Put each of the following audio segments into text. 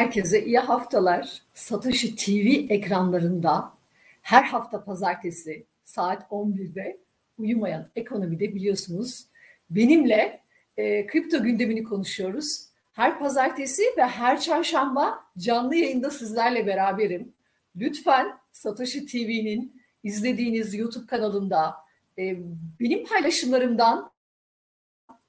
Herkese iyi haftalar. Satoshi TV ekranlarında her hafta pazartesi saat 11'de uyumayan ekonomide biliyorsunuz benimle e, kripto gündemini konuşuyoruz. Her pazartesi ve her çarşamba canlı yayında sizlerle beraberim. Lütfen Satoshi TV'nin izlediğiniz YouTube kanalında e, benim paylaşımlarımdan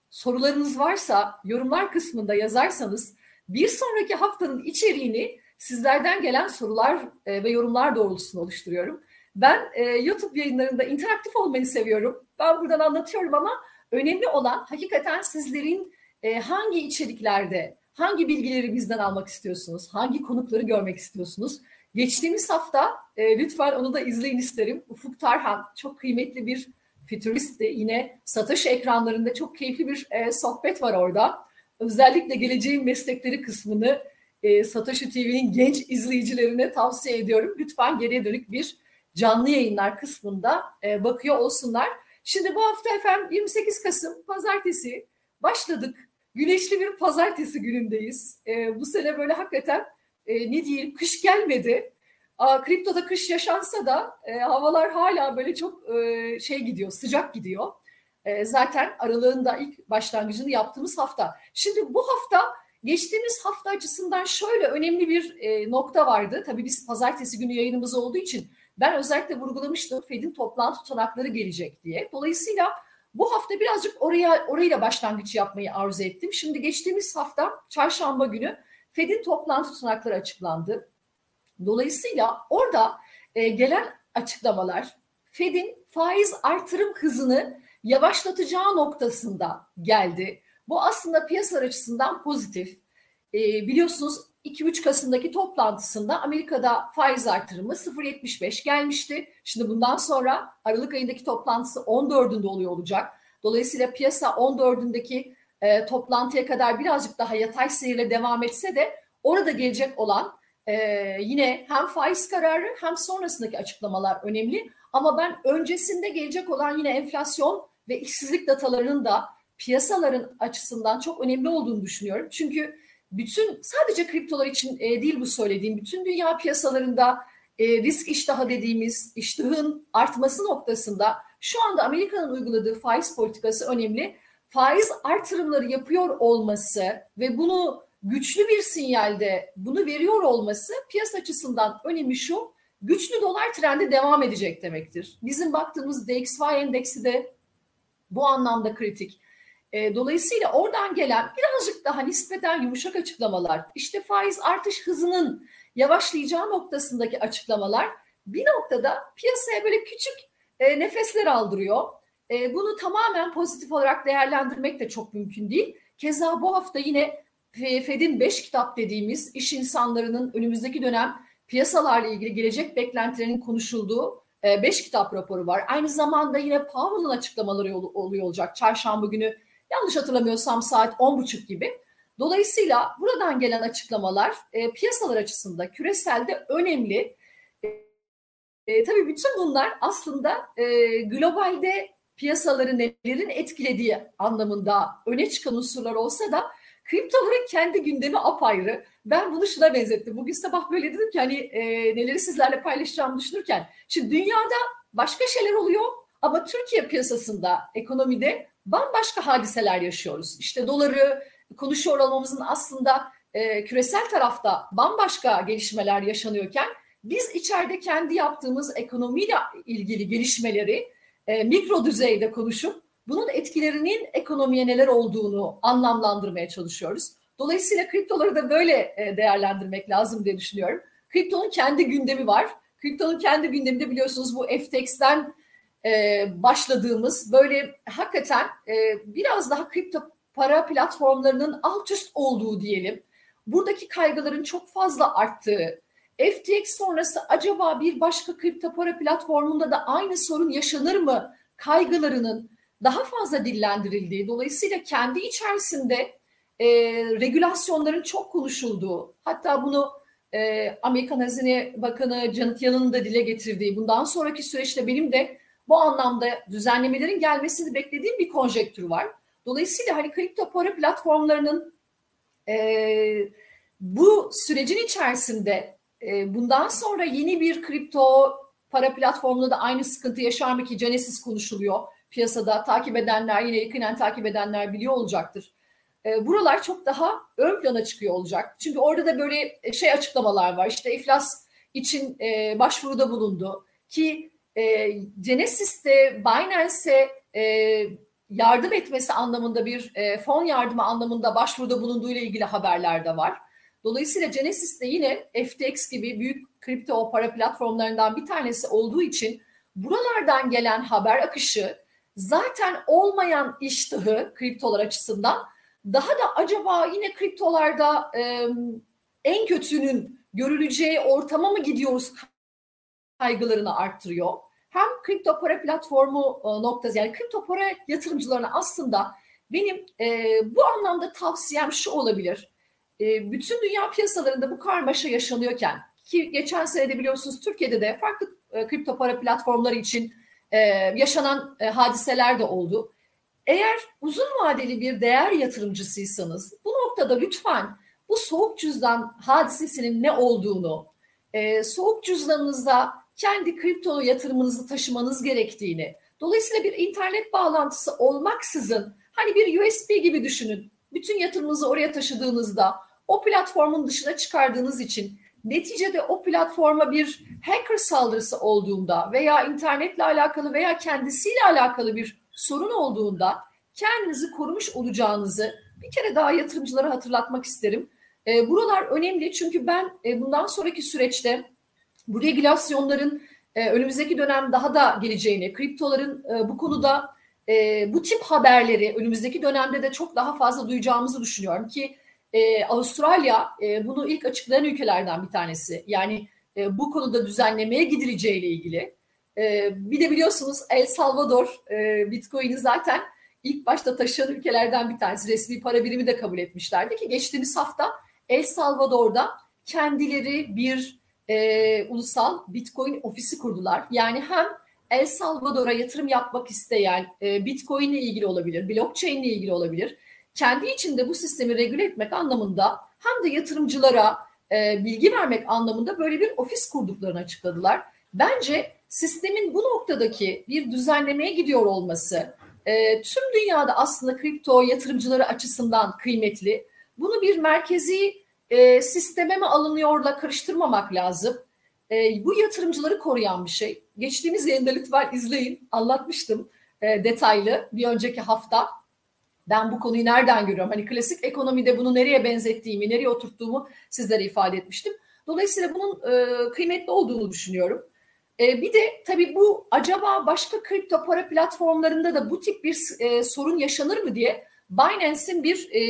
sorularınız varsa yorumlar kısmında yazarsanız bir sonraki haftanın içeriğini sizlerden gelen sorular e, ve yorumlar doğrultusunda oluşturuyorum. Ben e, YouTube yayınlarında interaktif olmayı seviyorum. Ben buradan anlatıyorum ama önemli olan hakikaten sizlerin e, hangi içeriklerde, hangi bilgileri bizden almak istiyorsunuz, hangi konukları görmek istiyorsunuz. Geçtiğimiz hafta lütfen onu da izleyin isterim. Ufuk Tarhan çok kıymetli bir fütüristti. Yine Satoshi ekranlarında çok keyifli bir sohbet var orada özellikle geleceğin meslekleri kısmını e, Satoshi TV'nin genç izleyicilerine tavsiye ediyorum. Lütfen geriye dönük bir canlı yayınlar kısmında e, bakıyor olsunlar. Şimdi bu hafta efendim 28 Kasım pazartesi başladık. Güneşli bir pazartesi günündeyiz. E, bu sene böyle hakikaten e, ne diyeyim kış gelmedi. Aa, kriptoda kış yaşansa da e, havalar hala böyle çok e, şey gidiyor, sıcak gidiyor. E, zaten aralığında ilk başlangıcını yaptığımız hafta. Şimdi bu hafta geçtiğimiz hafta açısından şöyle önemli bir e, nokta vardı. Tabii biz pazartesi günü yayınımız olduğu için ben özellikle vurgulamıştım Fed'in toplantı tutanakları gelecek diye. Dolayısıyla bu hafta birazcık oraya orayla başlangıç yapmayı arzu ettim. Şimdi geçtiğimiz hafta çarşamba günü Fed'in toplantı tutanakları açıklandı. Dolayısıyla orada e, gelen açıklamalar Fed'in faiz artırım hızını yavaşlatacağı noktasında geldi. Bu aslında piyasalar açısından pozitif. E, biliyorsunuz 2-3 Kasım'daki toplantısında Amerika'da faiz artırımı 0.75 gelmişti. Şimdi bundan sonra Aralık ayındaki toplantısı 14'ünde oluyor olacak. Dolayısıyla piyasa 14'ündeki e, toplantıya kadar birazcık daha yatay seyirle devam etse de orada gelecek olan e, yine hem faiz kararı hem sonrasındaki açıklamalar önemli. Ama ben öncesinde gelecek olan yine enflasyon ve işsizlik datalarının da piyasaların açısından çok önemli olduğunu düşünüyorum. Çünkü bütün sadece kriptolar için e, değil bu söylediğim bütün dünya piyasalarında e, risk iştahı dediğimiz iştahın artması noktasında şu anda Amerika'nın uyguladığı faiz politikası önemli. Faiz artırımları yapıyor olması ve bunu güçlü bir sinyalde bunu veriyor olması piyasa açısından önemi şu güçlü dolar trendi devam edecek demektir. Bizim baktığımız DXY endeksi de bu anlamda kritik. E, dolayısıyla oradan gelen birazcık daha nispeten yumuşak açıklamalar, işte faiz artış hızının yavaşlayacağı noktasındaki açıklamalar bir noktada piyasaya böyle küçük e, nefesler aldırıyor. E, bunu tamamen pozitif olarak değerlendirmek de çok mümkün değil. Keza bu hafta yine Fed'in 5 kitap dediğimiz iş insanlarının önümüzdeki dönem piyasalarla ilgili gelecek beklentilerinin konuşulduğu 5 e, kitap raporu var. Aynı zamanda yine Powell'ın açıklamaları oluyor olacak çarşamba günü. Yanlış hatırlamıyorsam saat 10.30 gibi. Dolayısıyla buradan gelen açıklamalar e, piyasalar açısından küreselde önemli. E, e, tabii bütün bunlar aslında e, globalde piyasaları nelerin etkilediği anlamında öne çıkan unsurlar olsa da kriptoların kendi gündemi apayrı. Ben bunu şuna benzettim. Bugün sabah böyle dedim ki hani e, neleri sizlerle paylaşacağımı düşünürken. Şimdi dünyada başka şeyler oluyor ama Türkiye piyasasında, ekonomide bambaşka hadiseler yaşıyoruz. İşte doları konuşuyor olmamızın aslında e, küresel tarafta bambaşka gelişmeler yaşanıyorken biz içeride kendi yaptığımız ekonomiyle ilgili gelişmeleri e, mikro düzeyde konuşup bunun etkilerinin ekonomiye neler olduğunu anlamlandırmaya çalışıyoruz. Dolayısıyla kriptoları da böyle e, değerlendirmek lazım diye düşünüyorum. Kriptonun kendi gündemi var. Kriptonun kendi gündeminde biliyorsunuz bu FTX'ten e, başladığımız böyle hakikaten e, biraz daha kripto para platformlarının alt üst olduğu diyelim. Buradaki kaygıların çok fazla arttığı, FTX sonrası acaba bir başka kripto para platformunda da aynı sorun yaşanır mı kaygılarının daha fazla dillendirildiği, dolayısıyla kendi içerisinde e, regülasyonların çok konuşulduğu, hatta bunu e, Amerikan Hazine Bakanı Janet Yellen'ın da dile getirdiği, bundan sonraki süreçte benim de bu anlamda düzenlemelerin gelmesini beklediğim bir konjektür var. Dolayısıyla hani kripto para platformlarının e, bu sürecin içerisinde e, bundan sonra yeni bir kripto para platformunda da aynı sıkıntı yaşar mı ki Genesis konuşuluyor piyasada takip edenler yine yakinen takip edenler biliyor olacaktır. E, buralar çok daha ön plana çıkıyor olacak. Çünkü orada da böyle şey açıklamalar var. İşte iflas için e, başvuruda bulundu ki e, Genesis'te Binance'e e, yardım etmesi anlamında bir e, fon yardımı anlamında başvuruda bulunduğu ilgili haberler de var. Dolayısıyla Genesis de yine FTX gibi büyük kripto para platformlarından bir tanesi olduğu için buralardan gelen haber akışı zaten olmayan iştahı kriptolar açısından daha da acaba yine kriptolarda e, en kötünün görüleceği ortama mı gidiyoruz kaygılarını arttırıyor. Hem kripto para platformu e, noktası yani kripto para yatırımcılarına aslında benim e, bu anlamda tavsiyem şu olabilir. E, bütün dünya piyasalarında bu karmaşa yaşanıyorken ki geçen senede biliyorsunuz Türkiye'de de farklı e, kripto para platformları için e, yaşanan e, hadiseler de oldu. Eğer uzun vadeli bir değer yatırımcısıysanız bu noktada lütfen bu soğuk cüzdan hadisesinin ne olduğunu, e, soğuk cüzdanınızda kendi kripto yatırımınızı taşımanız gerektiğini, dolayısıyla bir internet bağlantısı olmaksızın hani bir USB gibi düşünün. Bütün yatırımınızı oraya taşıdığınızda o platformun dışına çıkardığınız için neticede o platforma bir hacker saldırısı olduğunda veya internetle alakalı veya kendisiyle alakalı bir sorun olduğunda kendinizi korumuş olacağınızı bir kere daha yatırımcılara hatırlatmak isterim. E, buralar önemli çünkü ben e, bundan sonraki süreçte bu regülasyonların e, önümüzdeki dönem daha da geleceğini, kriptoların e, bu konuda e, bu tip haberleri önümüzdeki dönemde de çok daha fazla duyacağımızı düşünüyorum ki e, Avustralya e, bunu ilk açıklayan ülkelerden bir tanesi. Yani e, bu konuda düzenlemeye gidileceğiyle ilgili. E, bir de biliyorsunuz El Salvador e, Bitcoin'i zaten ilk başta taşıyan ülkelerden bir tanesi. Resmi para birimi de kabul etmişlerdi ki geçtiğimiz hafta El Salvador'da kendileri bir e, ulusal Bitcoin ofisi kurdular. Yani hem El Salvador'a yatırım yapmak isteyen e, Bitcoin ile ilgili olabilir, blockchain ile ilgili olabilir. Kendi içinde bu sistemi regüle etmek anlamında hem de yatırımcılara e, bilgi vermek anlamında böyle bir ofis kurduklarını açıkladılar. Bence sistemin bu noktadaki bir düzenlemeye gidiyor olması e, tüm dünyada aslında kripto yatırımcıları açısından kıymetli. Bunu bir merkezi e, sisteme mi alınıyorla karıştırmamak lazım. E, bu yatırımcıları koruyan bir şey. Geçtiğimiz yayında lütfen izleyin. Anlatmıştım e, detaylı bir önceki hafta. Ben bu konuyu nereden görüyorum? Hani klasik ekonomide bunu nereye benzettiğimi, nereye oturttuğumu sizlere ifade etmiştim. Dolayısıyla bunun e, kıymetli olduğunu düşünüyorum. E, bir de tabii bu acaba başka kripto para platformlarında da bu tip bir e, sorun yaşanır mı diye Binance'in bir e,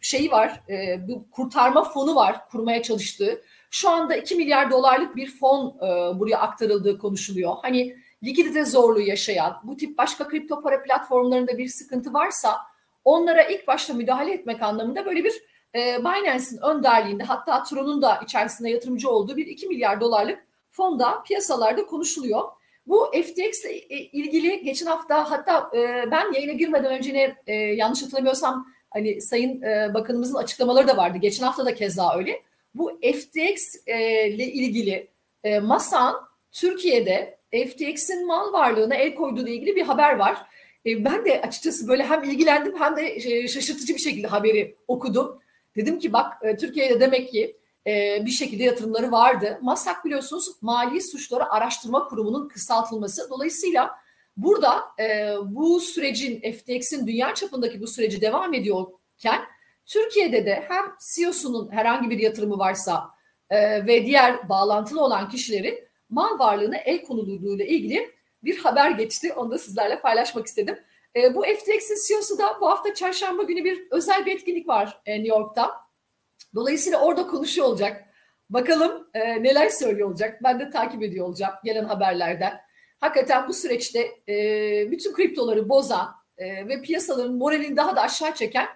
şeyi var, e, bu kurtarma fonu var kurmaya çalıştığı. Şu anda 2 milyar dolarlık bir fon e, buraya aktarıldığı konuşuluyor. Hani likidite zorluğu yaşayan, bu tip başka kripto para platformlarında bir sıkıntı varsa onlara ilk başta müdahale etmek anlamında böyle bir e, Binance'in önderliğinde hatta Tron'un da içerisinde yatırımcı olduğu bir 2 milyar dolarlık fonda piyasalarda konuşuluyor. Bu FTX ile ilgili geçen hafta hatta e, ben yayına girmeden önce ne e, yanlış hatırlamıyorsam hani Sayın e, Bakanımızın açıklamaları da vardı. Geçen hafta da keza öyle. Bu FTX e, ile ilgili e, MASA'n Türkiye'de FTX'in mal varlığına el koyduğu ile ilgili bir haber var. E, ben de açıkçası böyle hem ilgilendim hem de e, şaşırtıcı bir şekilde haberi okudum. Dedim ki bak e, Türkiye'de demek ki bir şekilde yatırımları vardı. MASAK biliyorsunuz Mali Suçları Araştırma Kurumu'nun kısaltılması. Dolayısıyla burada bu sürecin FTX'in dünya çapındaki bu süreci devam ediyorken Türkiye'de de hem CEO'sunun herhangi bir yatırımı varsa ve diğer bağlantılı olan kişilerin mal varlığına el konulduğuyla ilgili bir haber geçti. Onu da sizlerle paylaşmak istedim. E, bu FTX'in CEO'su da bu hafta çarşamba günü bir özel bir etkinlik var e, New York'ta. Dolayısıyla orada konuşuyor olacak. Bakalım e, neler söylüyor olacak. Ben de takip ediyor olacağım gelen haberlerden. Hakikaten bu süreçte e, bütün kriptoları bozan e, ve piyasaların moralini daha da aşağı çeken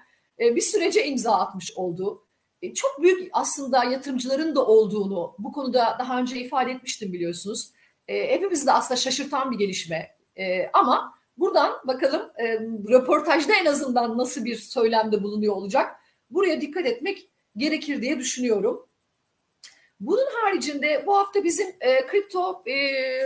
e, bir sürece imza atmış olduğu. E, çok büyük aslında yatırımcıların da olduğunu bu konuda daha önce ifade etmiştim biliyorsunuz. E, hepimizi de aslında şaşırtan bir gelişme. E, ama buradan bakalım e, röportajda en azından nasıl bir söylemde bulunuyor olacak. Buraya dikkat etmek gerekir diye düşünüyorum. Bunun haricinde bu hafta bizim e, kripto e,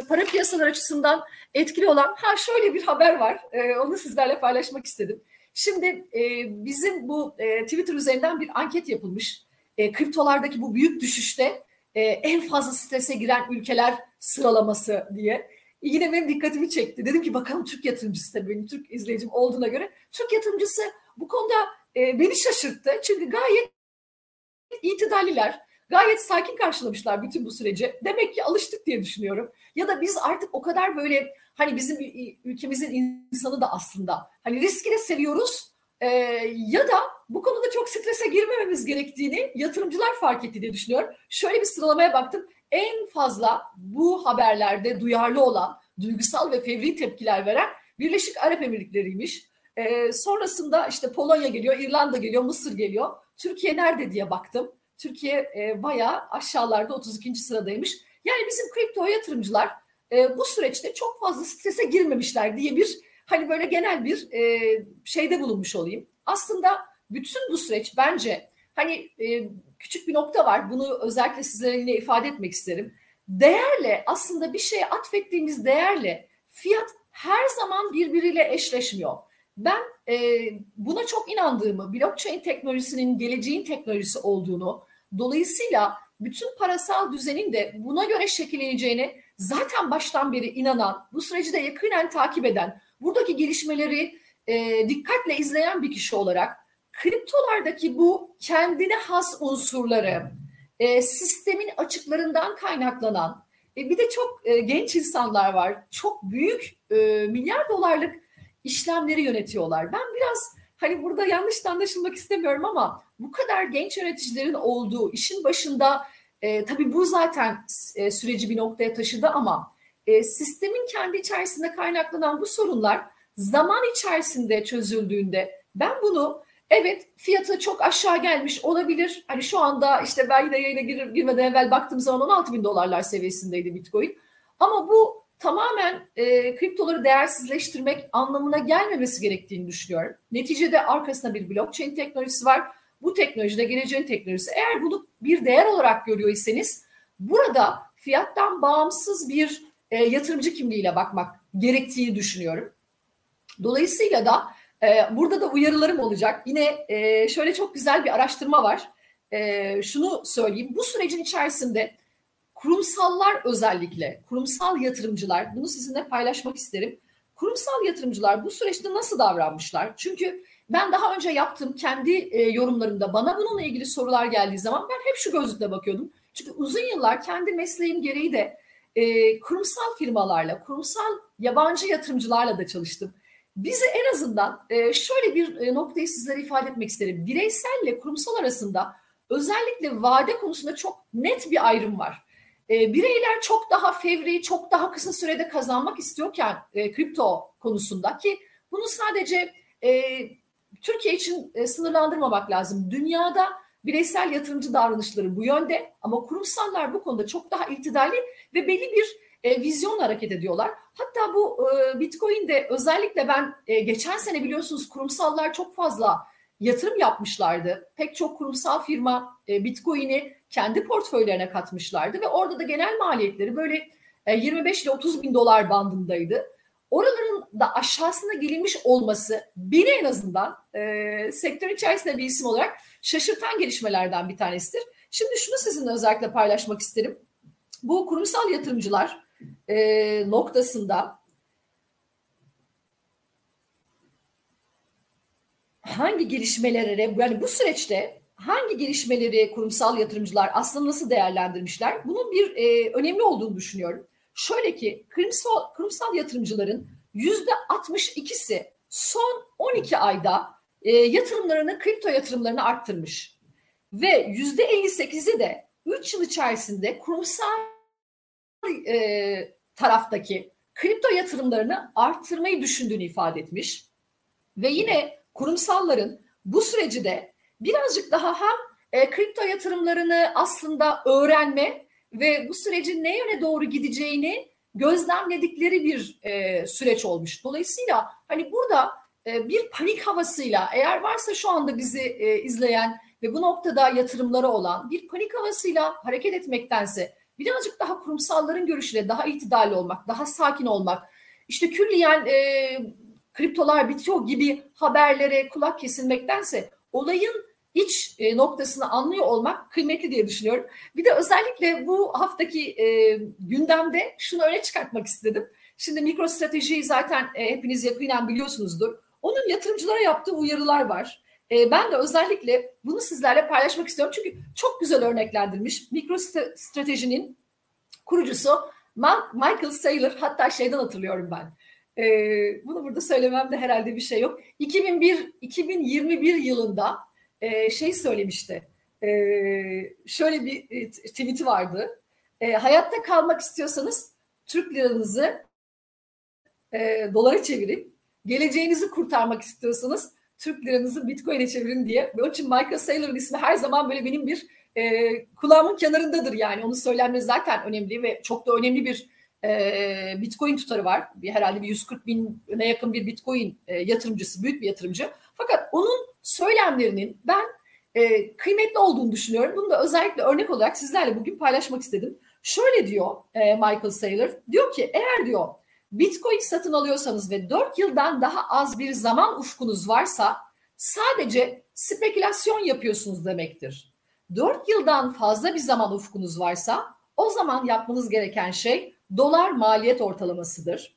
para piyasaları açısından etkili olan ha şöyle bir haber var. E, onu sizlerle paylaşmak istedim. Şimdi e, bizim bu e, Twitter üzerinden bir anket yapılmış. E, kriptolardaki bu büyük düşüşte e, en fazla strese giren ülkeler sıralaması diye. Yine benim dikkatimi çekti. Dedim ki bakalım Türk yatırımcısı da benim Türk izleyicim olduğuna göre. Türk yatırımcısı bu konuda e, beni şaşırttı. Çünkü gayet itidalliler, gayet sakin karşılamışlar bütün bu süreci. Demek ki alıştık diye düşünüyorum. Ya da biz artık o kadar böyle hani bizim ülkemizin insanı da aslında hani riski de seviyoruz. Ee, ya da bu konuda çok strese girmememiz gerektiğini yatırımcılar fark etti diye düşünüyorum. Şöyle bir sıralamaya baktım. En fazla bu haberlerde duyarlı olan, duygusal ve fevri tepkiler veren Birleşik Arap Emirlikleri'ymiş. Ee, sonrasında işte Polonya geliyor, İrlanda geliyor, Mısır geliyor. Türkiye nerede diye baktım. Türkiye e, bayağı aşağılarda 32. sıradaymış. Yani bizim kripto yatırımcılar e, bu süreçte çok fazla strese girmemişler diye bir hani böyle genel bir e, şeyde bulunmuş olayım. Aslında bütün bu süreç bence hani e, küçük bir nokta var. Bunu özellikle yine ifade etmek isterim. Değerle aslında bir şeye atfettiğimiz değerle fiyat her zaman birbiriyle eşleşmiyor. Ben e, buna çok inandığımı, blockchain teknolojisinin geleceğin teknolojisi olduğunu, dolayısıyla bütün parasal düzenin de buna göre şekilleneceğini zaten baştan beri inanan, bu süreci de yakinen takip eden, buradaki gelişmeleri e, dikkatle izleyen bir kişi olarak kriptolardaki bu kendine has unsurları, e, sistemin açıklarından kaynaklanan, e, bir de çok e, genç insanlar var, çok büyük e, milyar dolarlık işlemleri yönetiyorlar. Ben biraz hani burada yanlış anlaşılmak istemiyorum ama bu kadar genç yöneticilerin olduğu işin başında e, tabii bu zaten e, süreci bir noktaya taşıdı ama e, sistemin kendi içerisinde kaynaklanan bu sorunlar zaman içerisinde çözüldüğünde ben bunu evet fiyatı çok aşağı gelmiş olabilir. Hani şu anda işte ben yine yayına gir, girmeden evvel baktığım zaman 16 bin dolarlar seviyesindeydi Bitcoin. Ama bu tamamen e, kriptoları değersizleştirmek anlamına gelmemesi gerektiğini düşünüyorum. Neticede arkasında bir blockchain teknolojisi var. Bu teknolojide geleceğin teknolojisi. Eğer bunu bir değer olarak görüyor iseniz burada fiyattan bağımsız bir e, yatırımcı kimliğiyle bakmak gerektiğini düşünüyorum. Dolayısıyla da e, burada da uyarılarım olacak. Yine e, şöyle çok güzel bir araştırma var. E, şunu söyleyeyim. Bu sürecin içerisinde kurumsallar özellikle, kurumsal yatırımcılar, bunu sizinle paylaşmak isterim. Kurumsal yatırımcılar bu süreçte nasıl davranmışlar? Çünkü ben daha önce yaptığım kendi e, yorumlarımda bana bununla ilgili sorular geldiği zaman ben hep şu gözlükle bakıyordum. Çünkü uzun yıllar kendi mesleğim gereği de e, kurumsal firmalarla, kurumsal yabancı yatırımcılarla da çalıştım. Bizi en azından e, şöyle bir e, noktayı sizlere ifade etmek isterim. Bireyselle kurumsal arasında özellikle vade konusunda çok net bir ayrım var. E, bireyler çok daha fevri, çok daha kısa sürede kazanmak istiyorken e, kripto konusunda ki bunu sadece e, Türkiye için e, sınırlandırmamak lazım. Dünyada bireysel yatırımcı davranışları bu yönde ama kurumsallar bu konuda çok daha irtidali ve belli bir e, vizyonla hareket ediyorlar. Hatta bu e, Bitcoin'de özellikle ben e, geçen sene biliyorsunuz kurumsallar çok fazla yatırım yapmışlardı. Pek çok kurumsal firma e, Bitcoin'i kendi portföylerine katmışlardı ve orada da genel maliyetleri böyle e, 25 ile 30 bin dolar bandındaydı. Oraların da aşağısına gelinmiş olması beni en azından e, sektör içerisinde bir isim olarak şaşırtan gelişmelerden bir tanesidir. Şimdi şunu sizinle özellikle paylaşmak isterim. Bu kurumsal yatırımcılar e, noktasında hangi gelişmelere yani bu süreçte hangi gelişmeleri kurumsal yatırımcılar aslında nasıl değerlendirmişler? Bunun bir e, önemli olduğunu düşünüyorum. Şöyle ki kurumsal, kurumsal yatırımcıların yüzde 62'si son 12 ayda e, yatırımlarını, kripto yatırımlarını arttırmış. Ve yüzde 58'i de 3 yıl içerisinde kurumsal e, taraftaki kripto yatırımlarını arttırmayı düşündüğünü ifade etmiş. Ve yine kurumsalların bu süreci de birazcık daha hem e, kripto yatırımlarını aslında öğrenme ve bu sürecin ne yöne doğru gideceğini gözlemledikleri bir e, süreç olmuş. Dolayısıyla hani burada e, bir panik havasıyla eğer varsa şu anda bizi e, izleyen ve bu noktada yatırımları olan bir panik havasıyla hareket etmektense birazcık daha kurumsalların görüşüyle daha itidalli olmak, daha sakin olmak, işte külliyen e, kriptolar bitiyor gibi haberlere kulak kesilmektense olayın iç e, noktasını anlıyor olmak kıymetli diye düşünüyorum. Bir de özellikle bu haftaki e, gündemde şunu öne çıkartmak istedim. Şimdi mikro stratejiyi zaten e, hepiniz yakinen biliyorsunuzdur. Onun yatırımcılara yaptığı uyarılar var. Ben de özellikle bunu sizlerle paylaşmak istiyorum. Çünkü çok güzel örneklendirmiş. Mikro stratejinin kurucusu Michael Saylor hatta şeyden hatırlıyorum ben. Bunu burada söylememde herhalde bir şey yok. 2001 2021 yılında e, şey söylemişti. E, şöyle bir e, tweet'i vardı. E, hayatta kalmak istiyorsanız Türk liranızı e, dolara çevirin. Geleceğinizi kurtarmak istiyorsanız Türk liranızı Bitcoin'e çevirin diye. Onun için Michael Saylor'ın ismi her zaman böyle benim bir e, kulağımın kenarındadır yani. Onu söylenmesi zaten önemli ve çok da önemli bir e, Bitcoin tutarı var. Bir, herhalde bir 140 bine yakın bir Bitcoin e, yatırımcısı, büyük bir yatırımcı. Fakat onun söylemlerinin ben e, kıymetli olduğunu düşünüyorum. Bunu da özellikle örnek olarak sizlerle bugün paylaşmak istedim. Şöyle diyor e, Michael Saylor, diyor ki eğer diyor Bitcoin satın alıyorsanız ve 4 yıldan daha az bir zaman ufkunuz varsa sadece spekülasyon yapıyorsunuz demektir. 4 yıldan fazla bir zaman ufkunuz varsa o zaman yapmanız gereken şey dolar maliyet ortalamasıdır.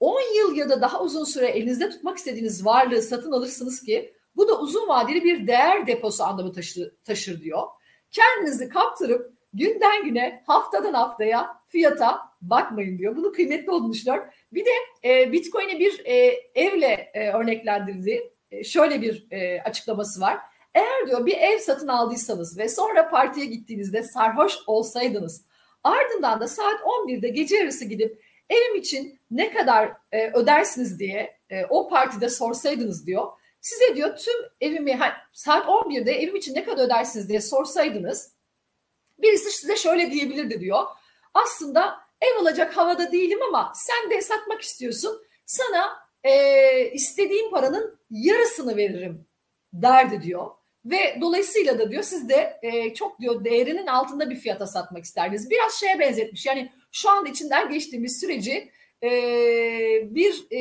10 yıl ya da daha uzun süre elinizde tutmak istediğiniz varlığı satın alırsınız ki bu da uzun vadeli bir değer deposu anlamı taşır, taşır diyor. Kendinizi kaptırıp günden güne, haftadan haftaya fiyata bakmayın diyor. Bunu kıymetli olduğunu düşünüyorum. Bir de e, Bitcoin'i bir e, evle e, örneklendirdi. E, şöyle bir e, açıklaması var. Eğer diyor bir ev satın aldıysanız ve sonra partiye gittiğinizde sarhoş olsaydınız ardından da saat 11'de gece yarısı gidip evim için ne kadar e, ödersiniz diye e, o partide sorsaydınız diyor. Size diyor tüm evimi saat 11'de evim için ne kadar ödersiniz diye sorsaydınız birisi size şöyle diyebilirdi diyor. Aslında ev alacak havada değilim ama sen de satmak istiyorsun. Sana e, istediğim paranın yarısını veririm derdi diyor. Ve dolayısıyla da diyor siz de e, çok diyor değerinin altında bir fiyata satmak isterdiniz. Biraz şeye benzetmiş yani şu anda içinden geçtiğimiz süreci e, bir e,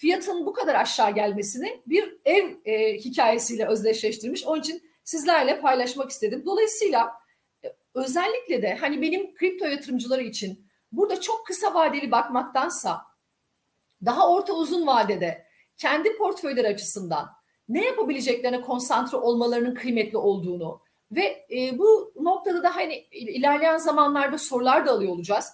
fiyatın bu kadar aşağı gelmesini bir ev e, hikayesiyle özdeşleştirmiş. Onun için sizlerle paylaşmak istedim. Dolayısıyla e, özellikle de hani benim kripto yatırımcıları için burada çok kısa vadeli bakmaktansa daha orta uzun vadede kendi portföyleri açısından ne yapabileceklerine konsantre olmalarının kıymetli olduğunu ve e, bu noktada da hani ilerleyen zamanlarda sorular da alıyor olacağız.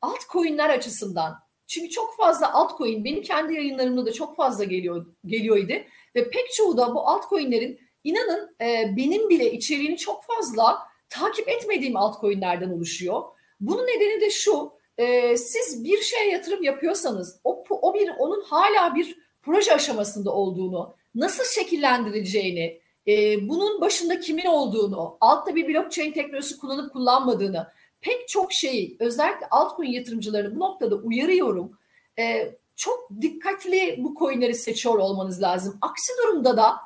Altcoin'ler açısından çünkü çok fazla altcoin benim kendi yayınlarımda da çok fazla geliyor geliyordu ve pek çoğu da bu altcoin'lerin inanın e, benim bile içeriğini çok fazla takip etmediğim altcoin'lerden oluşuyor. Bunun nedeni de şu e, siz bir şeye yatırım yapıyorsanız o, o bir onun hala bir proje aşamasında olduğunu nasıl şekillendirileceğini e, bunun başında kimin olduğunu altta bir blockchain teknolojisi kullanıp kullanmadığını pek çok şeyi özellikle altcoin yatırımcılarını bu noktada uyarıyorum. E, çok dikkatli bu coinleri seçiyor olmanız lazım. Aksi durumda da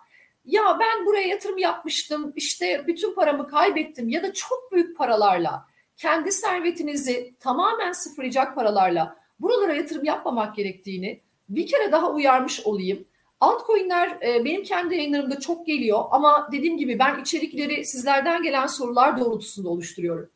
ya ben buraya yatırım yapmıştım işte bütün paramı kaybettim ya da çok büyük paralarla kendi servetinizi tamamen sıfırlayacak paralarla buralara yatırım yapmamak gerektiğini bir kere daha uyarmış olayım. Altcoin'ler e, benim kendi yayınlarımda çok geliyor ama dediğim gibi ben içerikleri sizlerden gelen sorular doğrultusunda oluşturuyorum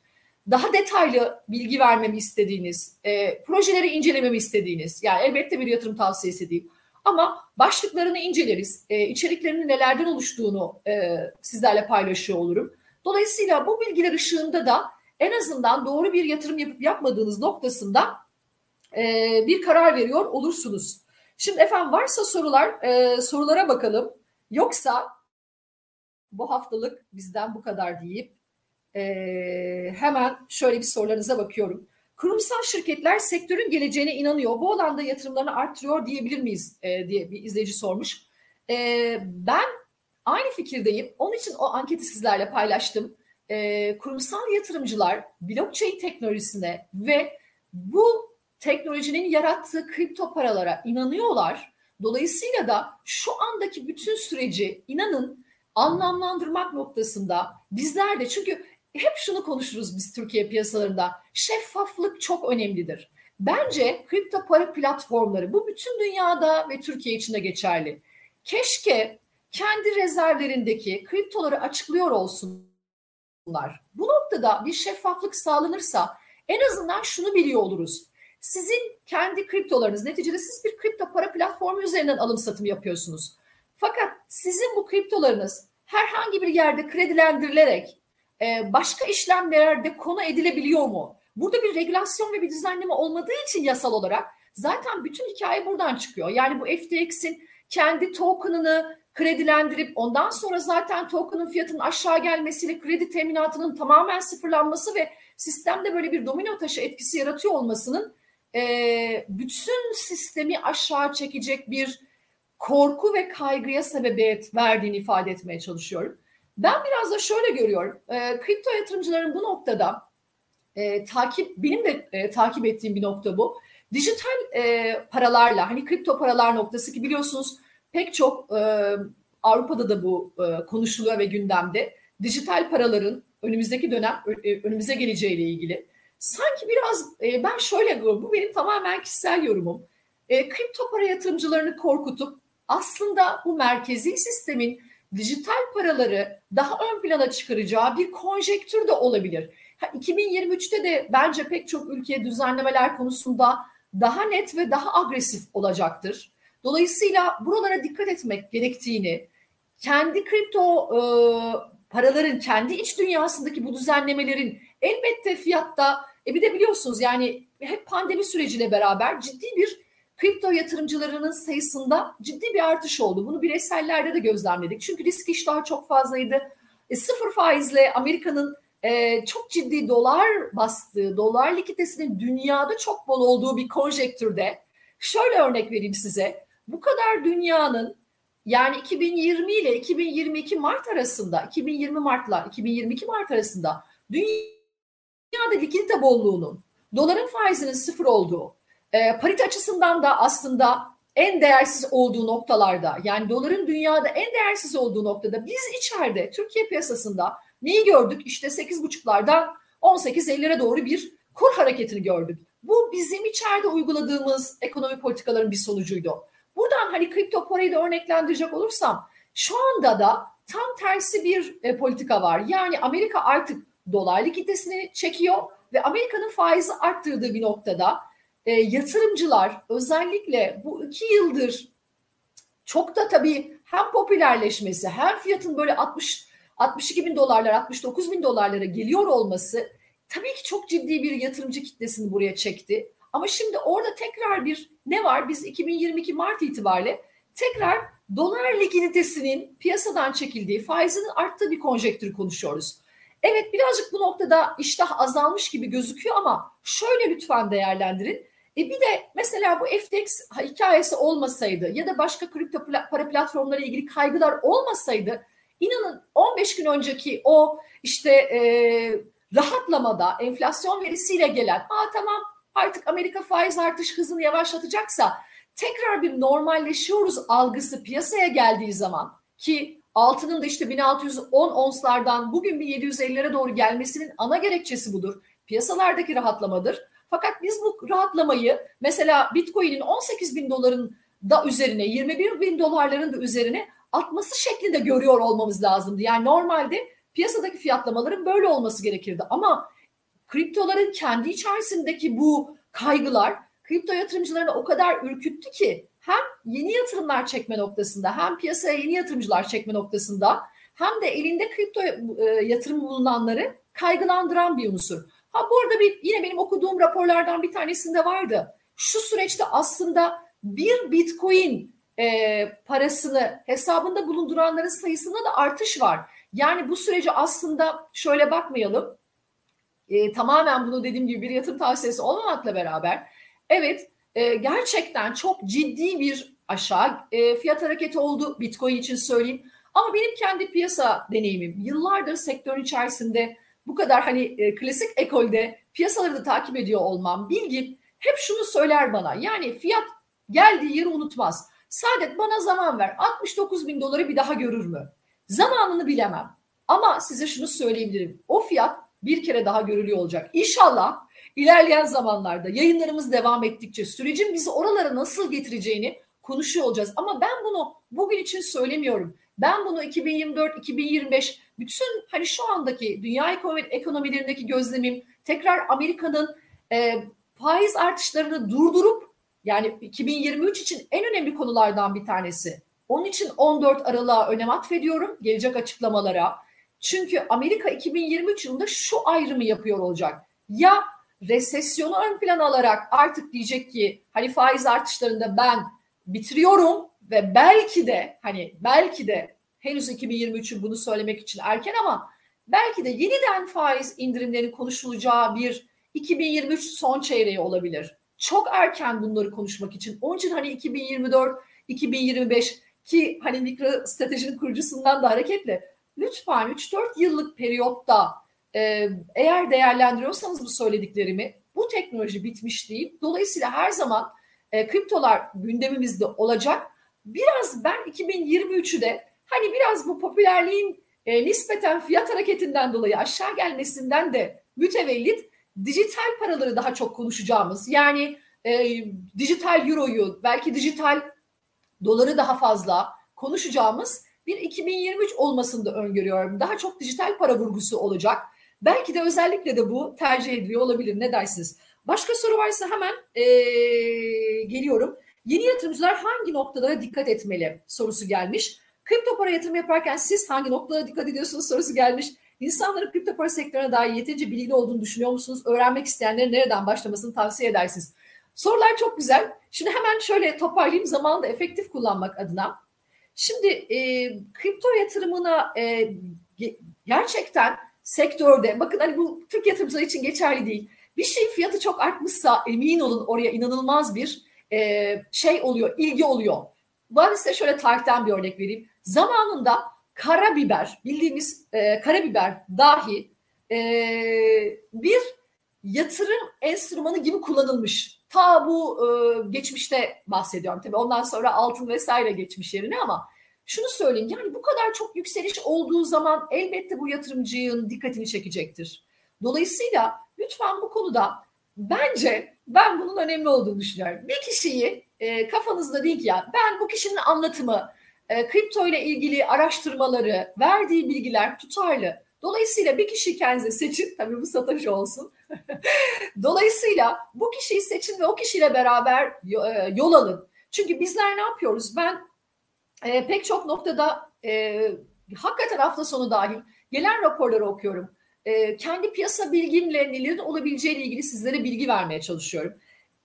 daha detaylı bilgi vermemi istediğiniz, e, projeleri incelememi istediğiniz, yani elbette bir yatırım tavsiyesi değil. Ama başlıklarını inceleriz, e, içeriklerinin nelerden oluştuğunu e, sizlerle paylaşıyor olurum. Dolayısıyla bu bilgiler ışığında da en azından doğru bir yatırım yapıp yapmadığınız noktasında e, bir karar veriyor olursunuz. Şimdi efendim varsa sorular, e, sorulara bakalım. Yoksa bu haftalık bizden bu kadar deyip ee, hemen şöyle bir sorularınıza bakıyorum. Kurumsal şirketler sektörün geleceğine inanıyor. Bu alanda yatırımlarını arttırıyor diyebilir miyiz e, diye bir izleyici sormuş. E, ben aynı fikirdeyim. Onun için o anketi sizlerle paylaştım. E, kurumsal yatırımcılar blockchain teknolojisine ve bu teknolojinin yarattığı kripto paralara inanıyorlar. Dolayısıyla da şu andaki bütün süreci inanın anlamlandırmak noktasında bizler de çünkü hep şunu konuşuruz biz Türkiye piyasalarında. Şeffaflık çok önemlidir. Bence kripto para platformları bu bütün dünyada ve Türkiye için de geçerli. Keşke kendi rezervlerindeki kriptoları açıklıyor olsunlar. Bu noktada bir şeffaflık sağlanırsa en azından şunu biliyor oluruz. Sizin kendi kriptolarınız neticede siz bir kripto para platformu üzerinden alım satım yapıyorsunuz. Fakat sizin bu kriptolarınız herhangi bir yerde kredilendirilerek e, başka işlemlerde konu edilebiliyor mu? Burada bir regülasyon ve bir düzenleme olmadığı için yasal olarak zaten bütün hikaye buradan çıkıyor. Yani bu FTX'in kendi token'ını kredilendirip ondan sonra zaten token'ın fiyatının aşağı gelmesiyle kredi teminatının tamamen sıfırlanması ve sistemde böyle bir domino taşı etkisi yaratıyor olmasının e, bütün sistemi aşağı çekecek bir korku ve kaygıya sebebiyet verdiğini ifade etmeye çalışıyorum. Ben biraz da şöyle görüyorum. E, kripto yatırımcıların bu noktada e, takip benim de e, takip ettiğim bir nokta bu. Dijital e, paralarla hani kripto paralar noktası ki biliyorsunuz pek çok e, Avrupa'da da bu e, konuşuluyor ve gündemde. Dijital paraların önümüzdeki dönem e, önümüze geleceğiyle ilgili. Sanki biraz e, ben şöyle görüyorum. Bu benim tamamen kişisel yorumum. E, kripto para yatırımcılarını korkutup aslında bu merkezi sistemin dijital paraları daha ön plana çıkaracağı bir konjektür de olabilir. 2023'te de bence pek çok ülkeye düzenlemeler konusunda daha net ve daha agresif olacaktır. Dolayısıyla buralara dikkat etmek gerektiğini, kendi kripto e, paraların kendi iç dünyasındaki bu düzenlemelerin elbette fiyatta e bir de biliyorsunuz yani hep pandemi süreciyle beraber ciddi bir kripto yatırımcılarının sayısında ciddi bir artış oldu. Bunu bireysellerde de gözlemledik. Çünkü risk iştahı çok fazlaydı. E, sıfır faizle Amerika'nın e, çok ciddi dolar bastığı, dolar likiditesinin dünyada çok bol olduğu bir konjektürde şöyle örnek vereyim size. Bu kadar dünyanın yani 2020 ile 2022 Mart arasında, 2020 Mart'la 2022 Mart arasında dünyada likidite bolluğunun, doların faizinin sıfır olduğu, e, parite açısından da aslında en değersiz olduğu noktalarda, yani doların dünyada en değersiz olduğu noktada biz içeride Türkiye piyasasında neyi gördük? İşte 8,5'lardan 18-50'lere doğru bir kur hareketini gördük. Bu bizim içeride uyguladığımız ekonomi politikaların bir sonucuydu. Buradan hani kripto parayı da örneklendirecek olursam şu anda da tam tersi bir e, politika var. Yani Amerika artık dolar likiditesini çekiyor ve Amerika'nın faizi arttırdığı bir noktada e, yatırımcılar özellikle bu iki yıldır çok da tabii hem popülerleşmesi hem fiyatın böyle 60 62 bin dolarlar 69 bin dolarlara geliyor olması tabii ki çok ciddi bir yatırımcı kitlesini buraya çekti. Ama şimdi orada tekrar bir ne var? Biz 2022 Mart itibariyle tekrar dolar likiditesinin piyasadan çekildiği, faizinin arttığı bir konjektürü konuşuyoruz. Evet birazcık bu noktada iştah azalmış gibi gözüküyor ama şöyle lütfen değerlendirin. E bir de mesela bu FTX hikayesi olmasaydı ya da başka kripto para platformları ilgili kaygılar olmasaydı inanın 15 gün önceki o işte e, rahatlamada enflasyon verisiyle gelen aa tamam artık Amerika faiz artış hızını yavaşlatacaksa tekrar bir normalleşiyoruz algısı piyasaya geldiği zaman ki altının da işte 1610 onslardan bugün bir 750'lere doğru gelmesinin ana gerekçesi budur. Piyasalardaki rahatlamadır. Fakat biz bu rahatlamayı mesela Bitcoin'in 18 bin doların da üzerine 21 bin dolarların da üzerine atması şeklinde görüyor olmamız lazımdı. Yani normalde piyasadaki fiyatlamaların böyle olması gerekirdi. Ama kriptoların kendi içerisindeki bu kaygılar kripto yatırımcılarını o kadar ürküttü ki hem yeni yatırımlar çekme noktasında hem piyasaya yeni yatırımcılar çekme noktasında hem de elinde kripto e, yatırım bulunanları kaygılandıran bir unsur. Ha bu arada bir yine benim okuduğum raporlardan bir tanesinde vardı. Şu süreçte aslında bir bitcoin e, parasını hesabında bulunduranların sayısında da artış var. Yani bu süreci aslında şöyle bakmayalım. E, tamamen bunu dediğim gibi bir yatırım tavsiyesi olmamakla beraber evet e, gerçekten çok ciddi bir aşağı e, fiyat hareketi oldu Bitcoin için söyleyeyim. Ama benim kendi piyasa deneyimim yıllardır sektörün içerisinde bu kadar hani e, klasik ekolde piyasaları da takip ediyor olmam, bilgim hep şunu söyler bana. Yani fiyat geldiği yeri unutmaz. Saadet bana zaman ver. 69 bin doları bir daha görür mü? Zamanını bilemem. Ama size şunu söyleyebilirim. O fiyat bir kere daha görülüyor olacak. İnşallah ilerleyen zamanlarda yayınlarımız devam ettikçe sürecin bizi oralara nasıl getireceğini konuşuyor olacağız. Ama ben bunu bugün için söylemiyorum. Ben bunu 2024, 2025 bütün hani şu andaki dünya ekonomi, ekonomilerindeki gözlemim tekrar Amerika'nın e, faiz artışlarını durdurup yani 2023 için en önemli konulardan bir tanesi. Onun için 14 Aralık'a önem atfediyorum gelecek açıklamalara. Çünkü Amerika 2023 yılında şu ayrımı yapıyor olacak. Ya resesyonu ön plan alarak artık diyecek ki hani faiz artışlarında ben bitiriyorum ve belki de hani belki de henüz 2023'ün bunu söylemek için erken ama belki de yeniden faiz indirimlerinin konuşulacağı bir 2023 son çeyreği olabilir. Çok erken bunları konuşmak için. Onun için hani 2024, 2025 ki hani mikro stratejinin kurucusundan da hareketle lütfen 3-4 yıllık periyotta e, eğer değerlendiriyorsanız bu söylediklerimi bu teknoloji bitmiş değil. Dolayısıyla her zaman e, kriptolar gündemimizde olacak. Biraz ben 2023'ü de hani biraz bu popülerliğin e, nispeten fiyat hareketinden dolayı aşağı gelmesinden de mütevellit dijital paraları daha çok konuşacağımız yani e, dijital euroyu belki dijital doları daha fazla konuşacağımız bir 2023 olmasını da öngörüyorum. Daha çok dijital para vurgusu olacak. Belki de özellikle de bu tercih ediliyor olabilir. Ne dersiniz? Başka soru varsa hemen ee, geliyorum. Yeni yatırımcılar hangi noktalara dikkat etmeli sorusu gelmiş. Kripto para yatırım yaparken siz hangi noktalara dikkat ediyorsunuz sorusu gelmiş. İnsanların kripto para sektörüne dair yeterince bilgili olduğunu düşünüyor musunuz? Öğrenmek isteyenlerin nereden başlamasını tavsiye edersiniz? Sorular çok güzel. Şimdi hemen şöyle toparlayayım zamanı da efektif kullanmak adına. Şimdi e, kripto yatırımına e, gerçekten sektörde bakın hani bu Türk yatırımcılar için geçerli değil. Bir şey fiyatı çok artmışsa emin olun oraya inanılmaz bir e, şey oluyor, ilgi oluyor. Ben size şöyle tarihten bir örnek vereyim. Zamanında karabiber, bildiğimiz e, karabiber dahi e, bir yatırım enstrümanı gibi kullanılmış. Ta bu e, geçmişte bahsediyorum tabii. Ondan sonra altın vesaire geçmiş yerine ama şunu söyleyeyim yani bu kadar çok yükseliş olduğu zaman elbette bu yatırımcının dikkatini çekecektir. Dolayısıyla lütfen bu konuda bence ben bunun önemli olduğunu düşünüyorum. Bir kişiyi e, kafanızda değil ya ben bu kişinin anlatımı, e, kripto ile ilgili araştırmaları, verdiği bilgiler tutarlı. Dolayısıyla bir kişi kendinize seçin. Tabii bu satış olsun. Dolayısıyla bu kişiyi seçin ve o kişiyle beraber e, yol alın. Çünkü bizler ne yapıyoruz? Ben e, pek çok noktada e, hakikaten hafta sonu dahil gelen raporları okuyorum. E, kendi piyasa bilgimle nelerin olabileceğiyle ilgili sizlere bilgi vermeye çalışıyorum.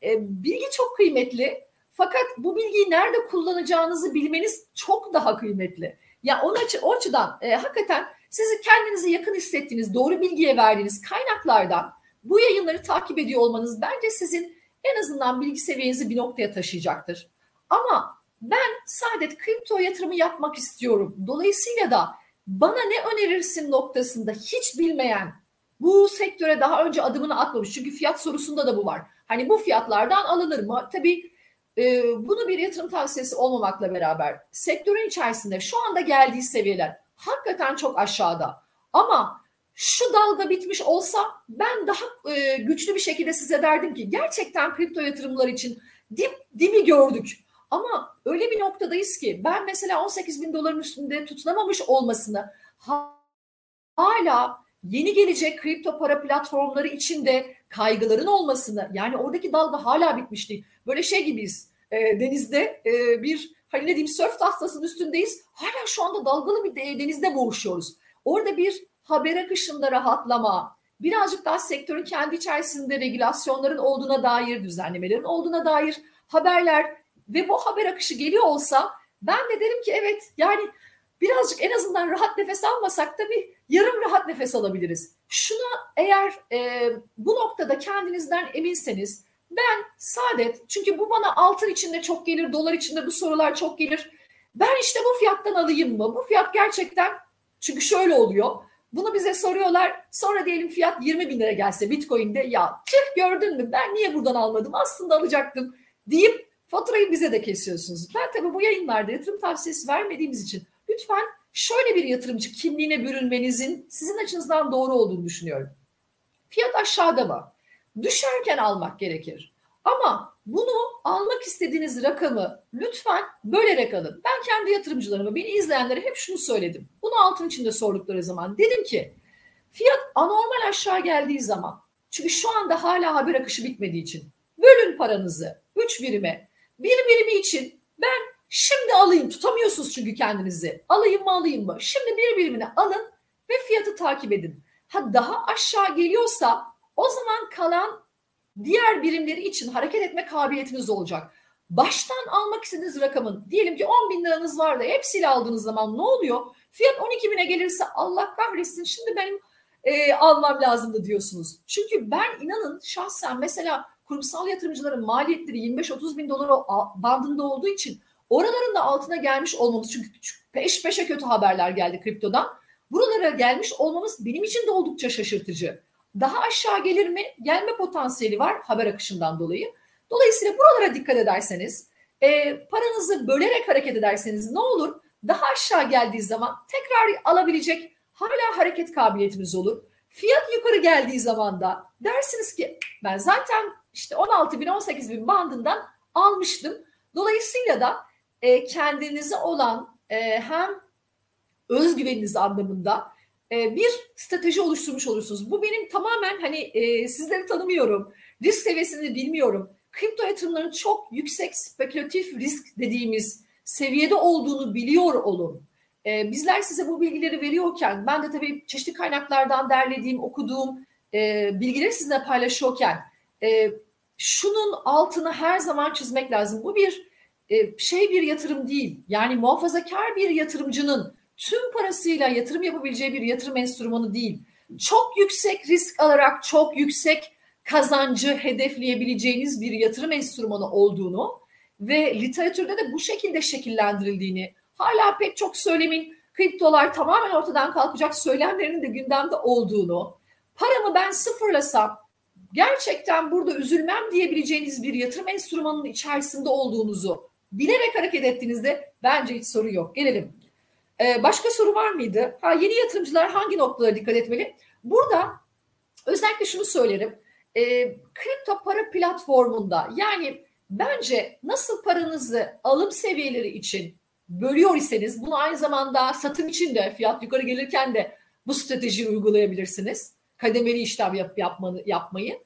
E, bilgi çok kıymetli. Fakat bu bilgiyi nerede kullanacağınızı bilmeniz çok daha kıymetli. Ya onun açı, o açıdan e, hakikaten sizi kendinizi yakın hissettiğiniz, doğru bilgiye verdiğiniz kaynaklardan bu yayınları takip ediyor olmanız bence sizin en azından bilgi seviyenizi bir noktaya taşıyacaktır. Ama ben saadet kripto yatırımı yapmak istiyorum. Dolayısıyla da bana ne önerirsin noktasında hiç bilmeyen bu sektöre daha önce adımını atmamış. Çünkü fiyat sorusunda da bu var. Hani bu fiyatlardan alınır mı? Tabii e, bunu bir yatırım tavsiyesi olmamakla beraber sektörün içerisinde şu anda geldiği seviyeler hakikaten çok aşağıda. Ama şu dalga bitmiş olsa ben daha e, güçlü bir şekilde size derdim ki gerçekten kripto yatırımlar için dip, dibi gördük. Ama öyle bir noktadayız ki ben mesela 18 bin doların üstünde tutunamamış olmasını hala yeni gelecek kripto para platformları içinde kaygıların olmasını yani oradaki dalga hala bitmiş değil. Böyle şey gibiyiz e, denizde e, bir hani ne diyeyim sörf tahtasının üstündeyiz. Hala şu anda dalgalı bir denizde boğuşuyoruz. Orada bir haber akışında rahatlama, birazcık daha sektörün kendi içerisinde regülasyonların olduğuna dair, düzenlemelerin olduğuna dair haberler ve bu haber akışı geliyor olsa ben de derim ki evet yani birazcık en azından rahat nefes almasak da bir yarım rahat nefes alabiliriz. Şuna eğer e, bu noktada kendinizden eminseniz ben saadet çünkü bu bana altın içinde çok gelir, dolar içinde bu sorular çok gelir. Ben işte bu fiyattan alayım mı? Bu fiyat gerçekten çünkü şöyle oluyor. Bunu bize soruyorlar. Sonra diyelim fiyat 20 bin lira gelse Bitcoin'de ya tüh gördün mü ben niye buradan almadım aslında alacaktım deyip faturayı bize de kesiyorsunuz. Ben tabii bu yayınlarda yatırım tavsiyesi vermediğimiz için lütfen şöyle bir yatırımcı kimliğine bürünmenizin sizin açınızdan doğru olduğunu düşünüyorum. Fiyat aşağıda mı? Düşerken almak gerekir. Ama bunu almak istediğiniz rakamı lütfen bölerek alın. Ben kendi yatırımcılarıma, beni izleyenlere hep şunu söyledim. Bunu altın içinde sordukları zaman dedim ki fiyat anormal aşağı geldiği zaman çünkü şu anda hala haber akışı bitmediği için bölün paranızı 3 birime. Bir birimi için ben şimdi alayım tutamıyorsunuz çünkü kendinizi. Alayım mı alayım mı? Şimdi bir birimini alın ve fiyatı takip edin. Ha daha aşağı geliyorsa o zaman kalan diğer birimleri için hareket etme kabiliyetiniz olacak. Baştan almak istediğiniz rakamın diyelim ki 10 bin liranız var da hepsiyle aldığınız zaman ne oluyor? Fiyat 12 bine gelirse Allah kahretsin şimdi benim e, almam lazımdı diyorsunuz. Çünkü ben inanın şahsen mesela kurumsal yatırımcıların maliyetleri 25-30 bin dolar bandında olduğu için oraların da altına gelmiş olmamız çünkü peş peşe kötü haberler geldi kriptodan. Buralara gelmiş olmamız benim için de oldukça şaşırtıcı. Daha aşağı gelir mi? Gelme potansiyeli var haber akışından dolayı. Dolayısıyla buralara dikkat ederseniz, e, paranızı bölerek hareket ederseniz ne olur? Daha aşağı geldiği zaman tekrar alabilecek hala hareket kabiliyetiniz olur. Fiyat yukarı geldiği zaman da dersiniz ki ben zaten işte 16 bin 18 bin bandından almıştım. Dolayısıyla da e, kendinize olan e, hem özgüveniniz anlamında e, bir strateji oluşturmuş olursunuz. Bu benim tamamen hani e, sizleri tanımıyorum. Risk seviyesini bilmiyorum. Kripto yatırımların çok yüksek spekülatif risk dediğimiz seviyede olduğunu biliyor olun. E, bizler size bu bilgileri veriyorken ben de tabii çeşitli kaynaklardan derlediğim, okuduğum e, bilgileri sizinle paylaşıyorken e, şunun altını her zaman çizmek lazım. Bu bir e, şey bir yatırım değil. Yani muhafazakar bir yatırımcının tüm parasıyla yatırım yapabileceği bir yatırım enstrümanı değil. Çok yüksek risk alarak çok yüksek kazancı hedefleyebileceğiniz bir yatırım enstrümanı olduğunu ve literatürde de bu şekilde şekillendirildiğini hala pek çok söylemin kriptolar tamamen ortadan kalkacak söylemlerinin de gündemde olduğunu paramı ben sıfırlasam gerçekten burada üzülmem diyebileceğiniz bir yatırım enstrümanının içerisinde olduğunuzu bilerek hareket ettiğinizde bence hiç sorun yok. Gelelim ee, başka soru var mıydı? Ha, yeni yatırımcılar hangi noktalara dikkat etmeli? Burada özellikle şunu söylerim. E, kripto para platformunda yani bence nasıl paranızı alım seviyeleri için bölüyor iseniz bunu aynı zamanda satım için de fiyat yukarı gelirken de bu stratejiyi uygulayabilirsiniz. Kademeli işlem yap, yapmanı, yapmayı.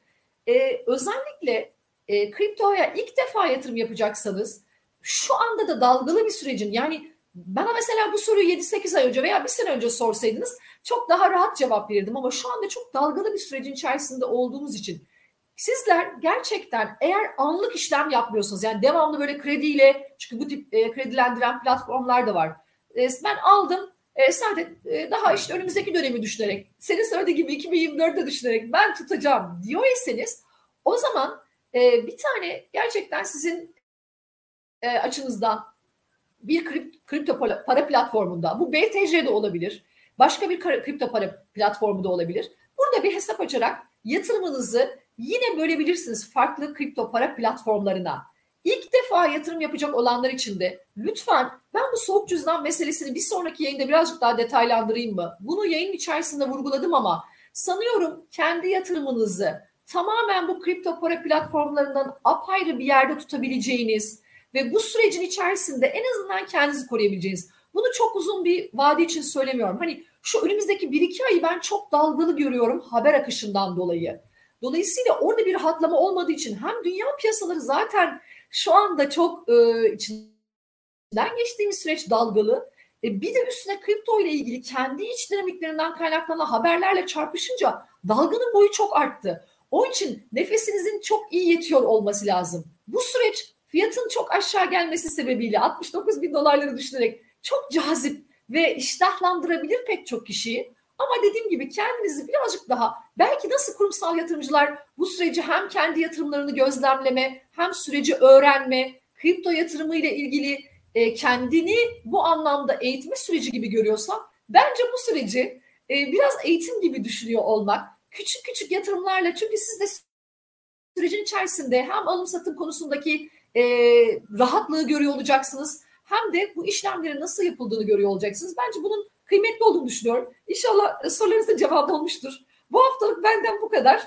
Ee, özellikle e, kriptoya ilk defa yatırım yapacaksanız şu anda da dalgalı bir sürecin yani bana mesela bu soruyu 7-8 ay önce veya bir sene önce sorsaydınız çok daha rahat cevap verirdim ama şu anda çok dalgalı bir sürecin içerisinde olduğumuz için sizler gerçekten eğer anlık işlem yapmıyorsunuz yani devamlı böyle krediyle çünkü bu tip e, kredilendiren platformlar da var. E, ben aldım e, sadece e, daha işte önümüzdeki dönemi düşünerek senin söylediği gibi 2024'te düşünerek ben tutacağım diyor iseniz o zaman e, bir tane gerçekten sizin e, açınızdan bir kripto para platformunda, bu BTC'de olabilir, başka bir kripto para platformu da olabilir. Burada bir hesap açarak yatırımınızı yine bölebilirsiniz farklı kripto para platformlarına. İlk defa yatırım yapacak olanlar için de lütfen ben bu soğuk cüzdan meselesini bir sonraki yayında birazcık daha detaylandırayım mı? Bunu yayın içerisinde vurguladım ama sanıyorum kendi yatırımınızı tamamen bu kripto para platformlarından apayrı bir yerde tutabileceğiniz, ve bu sürecin içerisinde en azından kendinizi koruyabileceğiniz. Bunu çok uzun bir vade için söylemiyorum. Hani şu önümüzdeki bir iki ayı ben çok dalgalı görüyorum haber akışından dolayı. Dolayısıyla orada bir rahatlama olmadığı için hem dünya piyasaları zaten şu anda çok e, içinden geçtiğimiz süreç dalgalı. E, bir de üstüne kripto ile ilgili kendi iç dinamiklerinden kaynaklanan haberlerle çarpışınca dalganın boyu çok arttı. Onun için nefesinizin çok iyi yetiyor olması lazım. Bu süreç fiyatın çok aşağı gelmesi sebebiyle 69 bin dolarları düşünerek çok cazip ve iştahlandırabilir pek çok kişiyi. Ama dediğim gibi kendinizi birazcık daha belki nasıl kurumsal yatırımcılar bu süreci hem kendi yatırımlarını gözlemleme hem süreci öğrenme, kripto yatırımı ile ilgili e, kendini bu anlamda eğitme süreci gibi görüyorsa bence bu süreci e, biraz eğitim gibi düşünüyor olmak küçük küçük yatırımlarla çünkü siz de sürecin içerisinde hem alım satım konusundaki e, rahatlığı görüyor olacaksınız. hem de bu işlemlerin nasıl yapıldığını görüyor olacaksınız. Bence bunun kıymetli olduğunu düşünüyorum. İnşallah sorularınızın cevabı olmuştur. Bu haftalık benden bu kadar.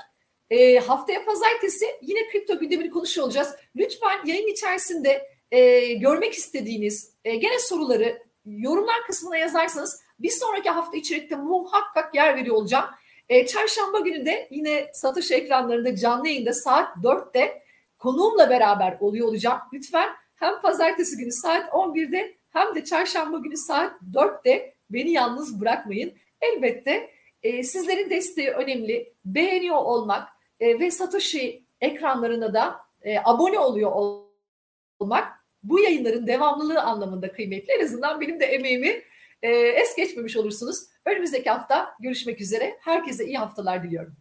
E, haftaya pazartesi yine kripto gündemini konuşuyor olacağız. Lütfen yayın içerisinde e, görmek istediğiniz e, gene soruları yorumlar kısmına yazarsanız bir sonraki hafta içerikte muhakkak yer veriyor olacağım. E, çarşamba günü de yine satış ekranlarında canlı yayında saat 4'te konuğumla beraber oluyor olacağım. Lütfen hem pazartesi günü saat 11'de hem de çarşamba günü saat 4'te beni yalnız bırakmayın. Elbette e, sizlerin desteği önemli. Beğeniyor olmak e, ve Satoshi ekranlarına da e, abone oluyor olmak bu yayınların devamlılığı anlamında kıymetli. En azından benim de emeğimi e, es geçmemiş olursunuz. Önümüzdeki hafta görüşmek üzere. Herkese iyi haftalar diliyorum.